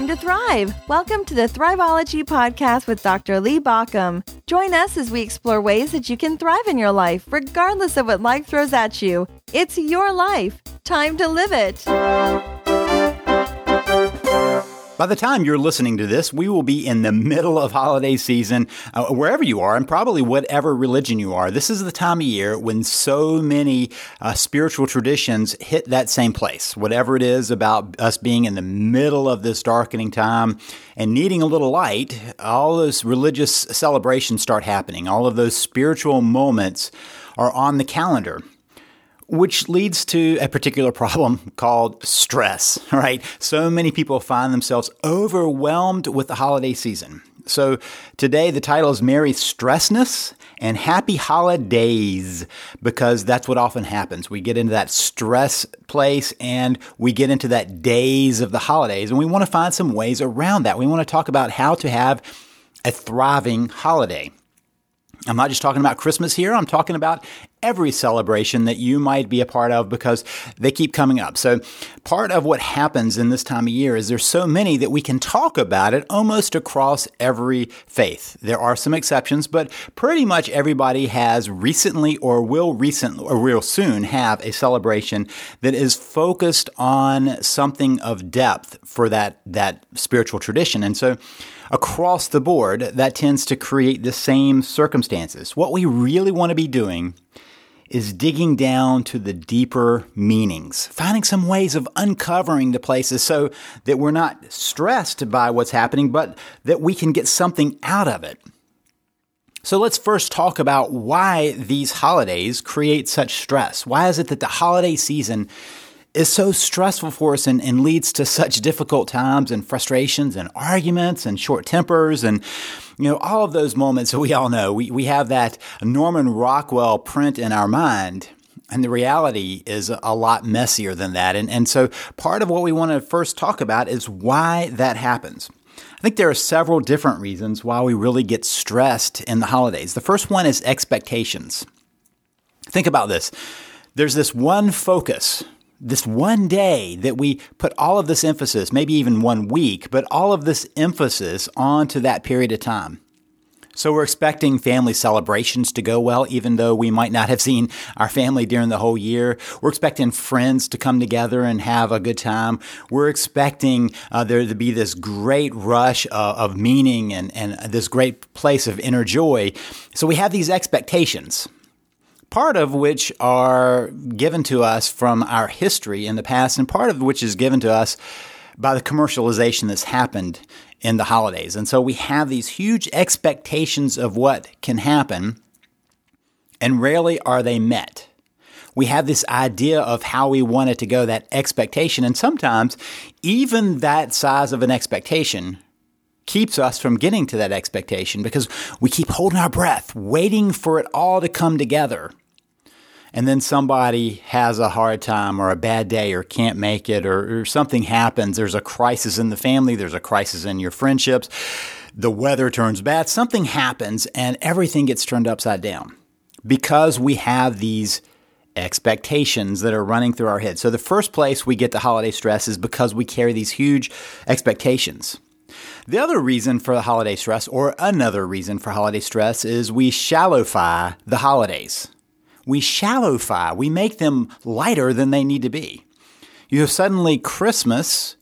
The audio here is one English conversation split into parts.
time to thrive. Welcome to the Thriveology Podcast with Dr. Lee Baucom. Join us as we explore ways that you can thrive in your life, regardless of what life throws at you. It's your life. Time to live it. By the time you're listening to this, we will be in the middle of holiday season, uh, wherever you are, and probably whatever religion you are. This is the time of year when so many uh, spiritual traditions hit that same place. Whatever it is about us being in the middle of this darkening time and needing a little light, all those religious celebrations start happening. All of those spiritual moments are on the calendar which leads to a particular problem called stress, right? So many people find themselves overwhelmed with the holiday season. So today the title is Merry Stressness and Happy Holidays because that's what often happens. We get into that stress place and we get into that days of the holidays and we want to find some ways around that. We want to talk about how to have a thriving holiday. I'm not just talking about Christmas here. I'm talking about every celebration that you might be a part of because they keep coming up. So part of what happens in this time of year is there's so many that we can talk about it almost across every faith. There are some exceptions, but pretty much everybody has recently or will recently or will soon have a celebration that is focused on something of depth for that, that spiritual tradition. And so across the board, that tends to create the same circumstances. What we really want to be doing is digging down to the deeper meanings, finding some ways of uncovering the places so that we're not stressed by what's happening, but that we can get something out of it. So let's first talk about why these holidays create such stress. Why is it that the holiday season is so stressful for us and, and leads to such difficult times and frustrations and arguments and short tempers and you know all of those moments that we all know we, we have that norman rockwell print in our mind and the reality is a lot messier than that and, and so part of what we want to first talk about is why that happens I think there are several different reasons why we really get stressed in the holidays. The first one is expectations. Think about this. There's this one focus this one day that we put all of this emphasis, maybe even one week, but all of this emphasis onto that period of time. So we're expecting family celebrations to go well, even though we might not have seen our family during the whole year. We're expecting friends to come together and have a good time. We're expecting uh, there to be this great rush of, of meaning and, and this great place of inner joy. So we have these expectations part of which are given to us from our history in the past, and part of which is given to us by the commercialization that's happened in the holidays. And so we have these huge expectations of what can happen, and rarely are they met. We have this idea of how we want it to go, that expectation, and sometimes even that size of an expectation keeps us from getting to that expectation because we keep holding our breath, waiting for it all to come together and then somebody has a hard time or a bad day or can't make it or, or, something happens, there's a crisis in the family, there's a crisis in your friendships, the weather turns bad, something happens and everything gets turned upside down because we have these expectations that are running through our head. So the first place we get the holiday stress is because we carry these huge expectations. The other reason for the holiday stress, or another reason for holiday stress, is we shallowfy the holidays we shallowfy, we make them lighter than they need to be. You have suddenly Christmas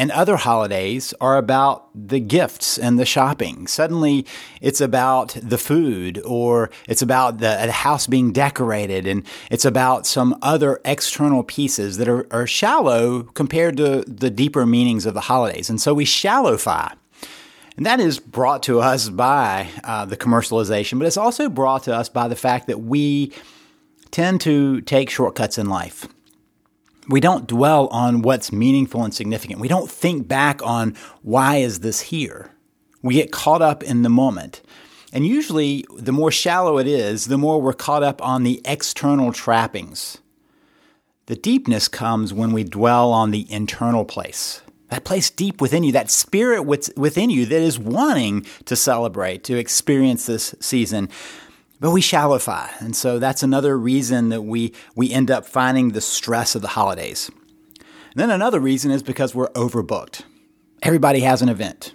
and other holidays are about the gifts and the shopping. Suddenly it's about the food or it's about the, the house being decorated and it's about some other external pieces that are, are shallow compared to the deeper meanings of the holidays. And so we shallowfy. And that is brought to us by uh, the commercialization, but it's also brought to us by the fact that we tend to take shortcuts in life. We don't dwell on what's meaningful and significant. We don't think back on why is this here. We get caught up in the moment. And usually, the more shallow it is, the more we're caught up on the external trappings. The deepness comes when we dwell on the internal place. That place deep within you, that spirit within you that is wanting to celebrate, to experience this season but we shallowify. And so that's another reason that we, we end up finding the stress of the holidays. And then another reason is because we're overbooked. everybody has an event.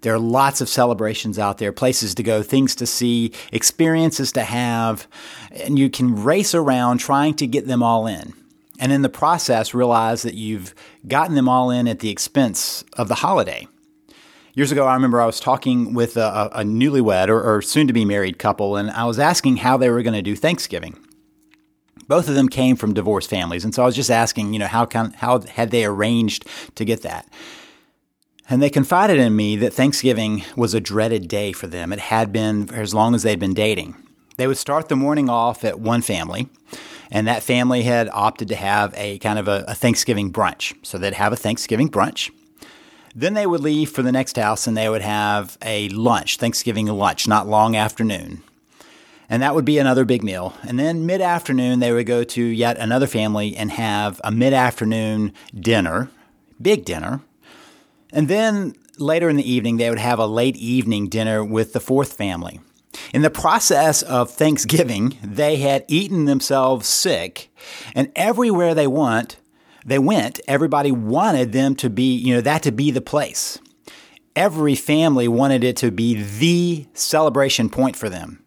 There are lots of celebrations out there, places to go, things to see, experiences to have, and you can race around trying to get them all in. And in the process, realize that you've gotten them all in at the expense of the holiday. Years ago, I remember I was talking with a, a newlywed or, or soon to be married couple, and I was asking how they were going to do Thanksgiving both of them came from divorced families. And so I was just asking, you know, how, can, how had they arranged to get that? And they confided in me that Thanksgiving was a dreaded day for them. It had been for as long as they'd been dating. They would start the morning off at one family, and that family had opted to have a kind of a, a Thanksgiving brunch. So they'd have a Thanksgiving brunch. Then they would leave for the next house and they would have a lunch, Thanksgiving lunch, not long afternoon. And that would be another big meal. And then mid afternoon, they would go to yet another family and have a mid afternoon dinner, big dinner, and then later in the evening, they would have a late evening dinner with the fourth family. In the process of Thanksgiving, they had eaten themselves sick, and everywhere they went, they went, everybody wanted them to be, you know, that to be the place. Every family wanted it to be the celebration point for them.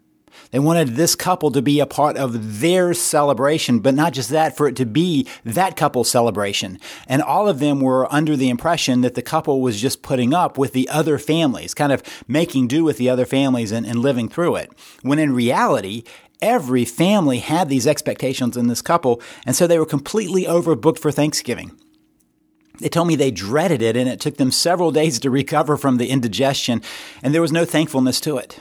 They wanted this couple to be a part of their celebration, but not just that, for it to be that couple's celebration. And all of them were under the impression that the couple was just putting up with the other families, kind of making do with the other families and, and living through it. When in reality, every family had these expectations in this couple, and so they were completely overbooked for Thanksgiving. They told me they dreaded it and it took them several days to recover from the indigestion, and there was no thankfulness to it.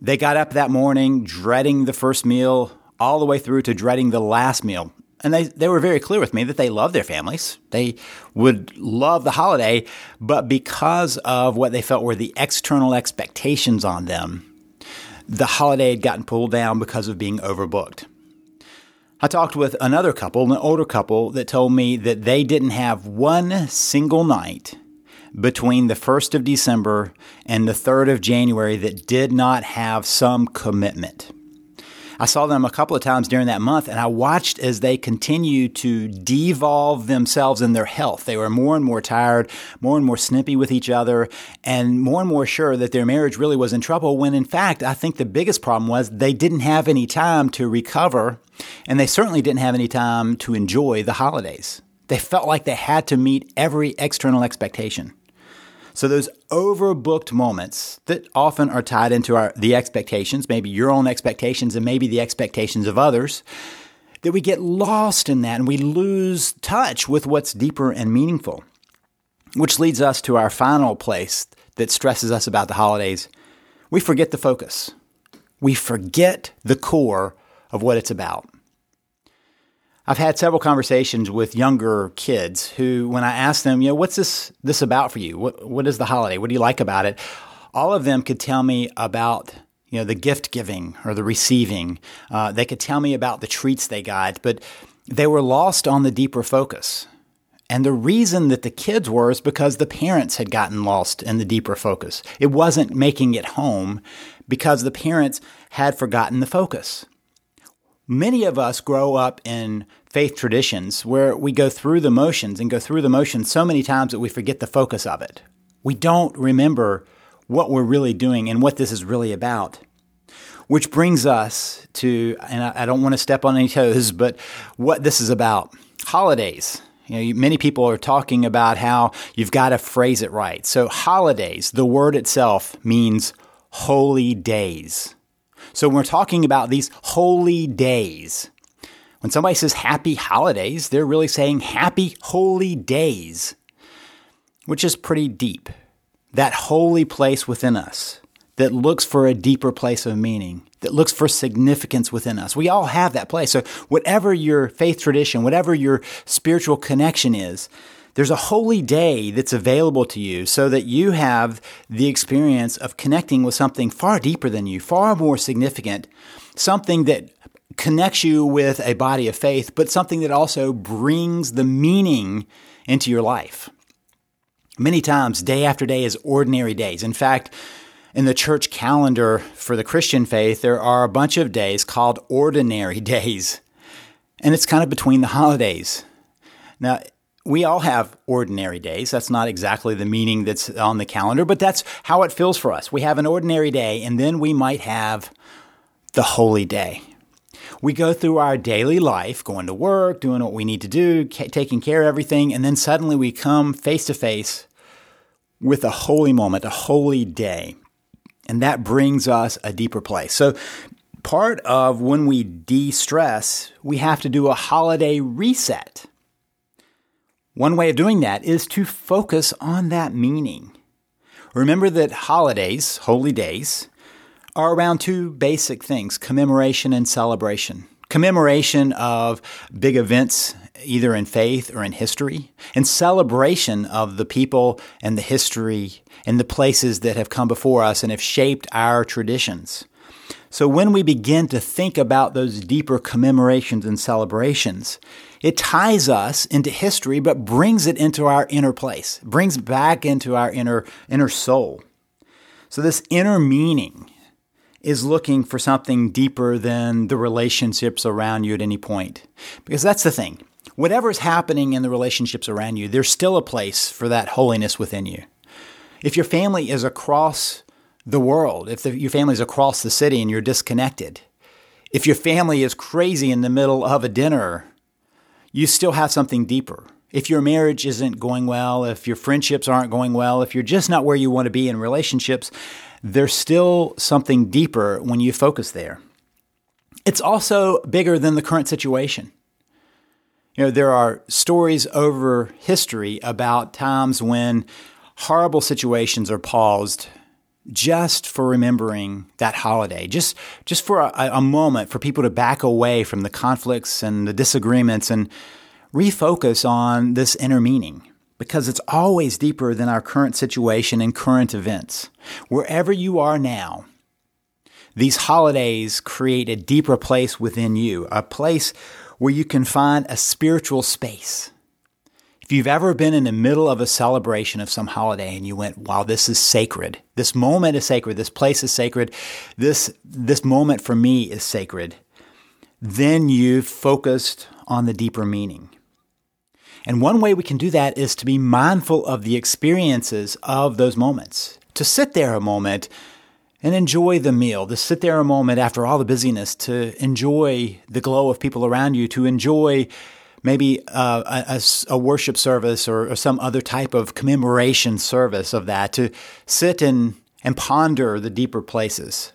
They got up that morning dreading the first meal all the way through to dreading the last meal. And they, they were very clear with me that they love their families. They would love the holiday, but because of what they felt were the external expectations on them, the holiday had gotten pulled down because of being overbooked. I talked with another couple, an older couple, that told me that they didn't have one single night between the 1st of December and the 3rd of January that did not have some commitment. I saw them a couple of times during that month and I watched as they continued to devolve themselves in their health. They were more and more tired, more and more snippy with each other, and more and more sure that their marriage really was in trouble when in fact, I think the biggest problem was they didn't have any time to recover and they certainly didn't have any time to enjoy the holidays. They felt like they had to meet every external expectation. So those overbooked moments that often are tied into our the expectations, maybe your own expectations and maybe the expectations of others, that we get lost in that and we lose touch with what's deeper and meaningful. Which leads us to our final place that stresses us about the holidays. We forget the focus. We forget the core of what it's about. I've had several conversations with younger kids who, when I ask them, you know, what's this this about for you? What what is the holiday? What do you like about it? All of them could tell me about you know the gift giving or the receiving. Uh, they could tell me about the treats they got, but they were lost on the deeper focus. And the reason that the kids were is because the parents had gotten lost in the deeper focus. It wasn't making it home because the parents had forgotten the focus. Many of us grow up in faith traditions where we go through the motions and go through the motions so many times that we forget the focus of it. We don't remember what we're really doing and what this is really about. Which brings us to, and I don't want to step on any toes, but what this is about holidays. You know, many people are talking about how you've got to phrase it right. So, holidays, the word itself means holy days. So when we're talking about these holy days, when somebody says happy holidays, they're really saying happy holy days, which is pretty deep. That holy place within us that looks for a deeper place of meaning, that looks for significance within us. We all have that place. So whatever your faith tradition, whatever your spiritual connection is, there's a holy day that's available to you so that you have the experience of connecting with something far deeper than you, far more significant, something that connects you with a body of faith, but something that also brings the meaning into your life. Many times, day after day is ordinary days. In fact, in the church calendar for the Christian faith, there are a bunch of days called ordinary days. And it's kind of between the holidays. Now, we all have ordinary days. That's not exactly the meaning that's on the calendar, but that's how it feels for us. We have an ordinary day, and then we might have the holy day. We go through our daily life, going to work, doing what we need to do, taking care of everything, and then suddenly we come face to face with a holy moment, a holy day. And that brings us a deeper place. So, part of when we de stress, we have to do a holiday reset. One way of doing that is to focus on that meaning. Remember that holidays, holy days, are around two basic things commemoration and celebration. Commemoration of big events, either in faith or in history, and celebration of the people and the history and the places that have come before us and have shaped our traditions. So when we begin to think about those deeper commemorations and celebrations, it ties us into history, but brings it into our inner place, brings back into our inner, inner soul. So, this inner meaning is looking for something deeper than the relationships around you at any point. Because that's the thing. Whatever is happening in the relationships around you, there's still a place for that holiness within you. If your family is across the world, if the, your family's across the city and you're disconnected, if your family is crazy in the middle of a dinner you still have something deeper. If your marriage isn't going well, if your friendships aren't going well, if you're just not where you want to be in relationships, there's still something deeper when you focus there. It's also bigger than the current situation. You know, there are stories over history about times when horrible situations are paused just for remembering that holiday, just just for a, a, moment for people to back away from the conflicts and the disagreements and refocus on this inner meaning because it's always deeper than our current situation and current events. Wherever you are now, these holidays create a deeper place within you, a place where you can find a spiritual space if you've ever been in the middle of a celebration of some holiday and you went, wow, this is sacred. This moment is sacred. This place is sacred. This, this moment for me is sacred. Then you've focused on the deeper meaning. And one way we can do that is to be mindful of the experiences of those moments, to sit there a moment and enjoy the meal, to sit there a moment after all the busyness, to enjoy the glow of people around you, to enjoy maybe uh, a, a, worship service or, or, some other type of commemoration service of that to sit and, and ponder the deeper places.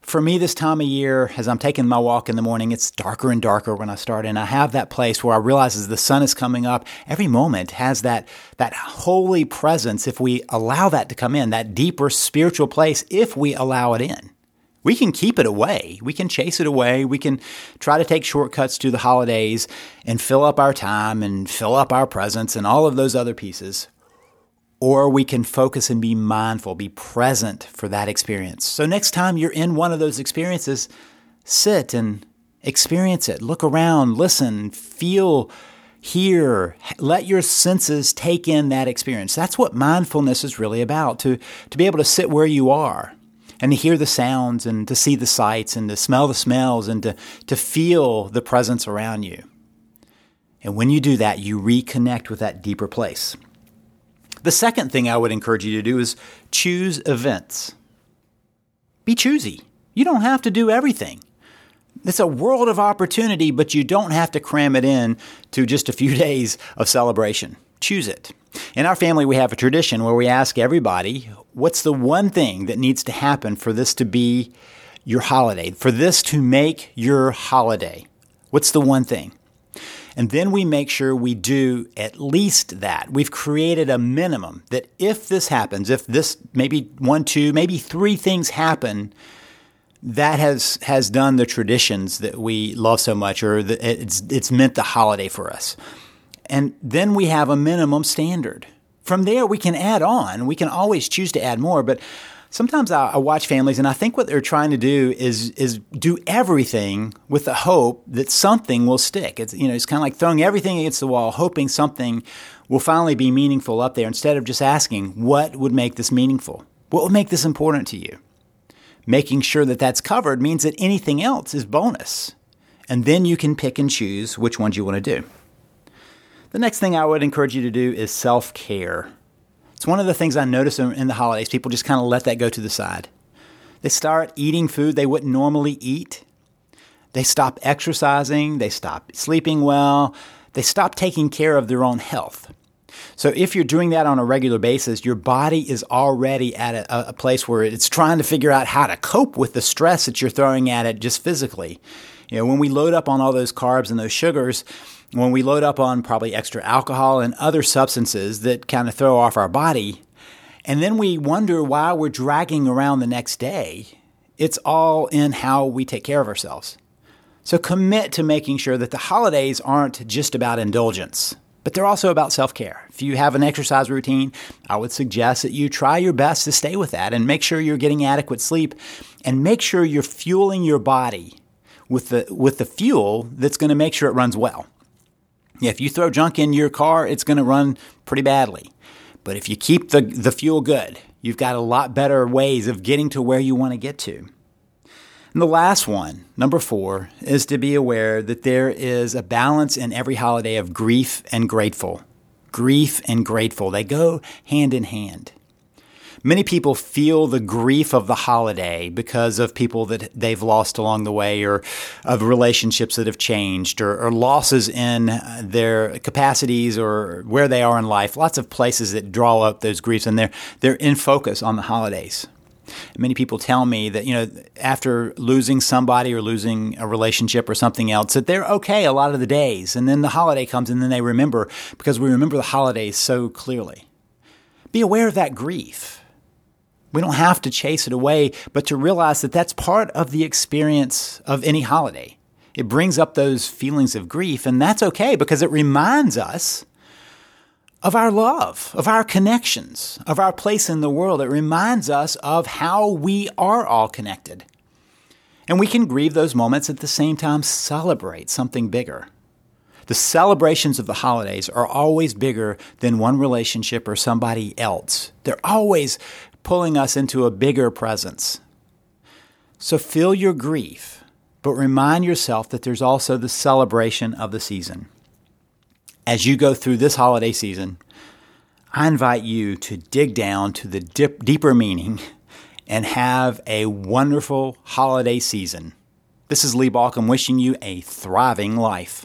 For me, this time of year, as I'm taking my walk in the morning, it's darker and darker when I start, and I have that place where I realize as the sun is coming up, every moment has that that holy presence. If we allow that to come in, that deeper spiritual place, if we allow it in. We can keep it away. We can chase it away. We can try to take shortcuts to the holidays and fill up our time and fill up our presence and all of those other pieces. Or we can focus and be mindful, be present for that experience. So next time you're in one of those experiences, sit and experience it. Look around, listen, feel, hear, let your senses take in that experience. That's what mindfulness is really about to, to be able to sit where you are and to hear the sounds and to see the sights and to smell the smells and to, to feel the presence around you. And when you do that, you reconnect with that deeper place. The second thing I would encourage you to do is choose events. Be choosy. You don't have to do everything. It's a world of opportunity, but you don't have to cram it in to just a few days of celebration. Choose it. In our family, we have a tradition where we ask everybody, what's the one thing that needs to happen for this to be your holiday, for this to make your holiday? What's the one thing? And then we make sure we do at least that. We've created a minimum that if this happens, if this maybe one, two, maybe three things happen, that has has done the traditions that we love so much, or the, it's it's meant the holiday for us. And then we have a minimum standard. From there, we can add on. We can always choose to add more, but sometimes I, I, watch families and I think what they're trying to do is is do everything with the hope that something will stick. It's you know it's kind of like throwing everything against the wall, hoping something will finally be meaningful up there instead of just asking what would make this meaningful, what would make this important to you. Making sure that that's covered means that anything else is bonus, and then you can pick and choose which ones you want to do. The next thing I would encourage you to do is self care. It's one of the things I notice in the holidays. People just kind of let that go to the side. They start eating food they wouldn't normally eat. They stop exercising. They stop sleeping well. They stop taking care of their own health. So if you're doing that on a regular basis, your body is already at a, a, place where it's trying to figure out how to cope with the stress that you're throwing at it just physically. You know, when we load up on all those carbs and those sugars, when we load up on probably extra alcohol and other substances that kind of throw off our body, and then we wonder why we're dragging around the next day, it's all in how we take care of ourselves. So commit to making sure that the holidays aren't just about indulgence, but they're also about self care. If you have an exercise routine, I would suggest that you try your best to stay with that and make sure you're getting adequate sleep and make sure you're fueling your body with the, with the fuel that's going to make sure it runs well. If you throw junk in your car, it's going to run pretty badly. But if you keep the, the fuel good, you've got a lot better ways of getting to where you want to get to. And the last one, number four, is to be aware that there is a balance in every holiday of grief and grateful. Grief and grateful, they go hand in hand. Many people feel the grief of the holiday because of people that they've lost along the way or of relationships that have changed or, or, losses in their capacities or where they are in life. Lots of places that draw up those griefs and they're, they're in focus on the holidays. Many people tell me that, you know, after losing somebody or losing a relationship or something else, that they're okay a lot of the days. And then the holiday comes and then they remember because we remember the holidays so clearly. Be aware of that grief we don't have to chase it away, but to realize that that's part of the experience of any holiday. It brings up those feelings of grief, and that's okay because it reminds us of our love, of our connections, of our place in the world. It reminds us of how we are all connected. And we can grieve those moments at the same time celebrate something bigger. The celebrations of the holidays are always bigger than one relationship or somebody else. They're always pulling us into a bigger presence. So feel your grief, but remind yourself that there's also the celebration of the season. As you go through this holiday season, I invite you to dig down to the dip, deeper meaning and have a wonderful holiday season. This is Lee Baucom wishing you a thriving life.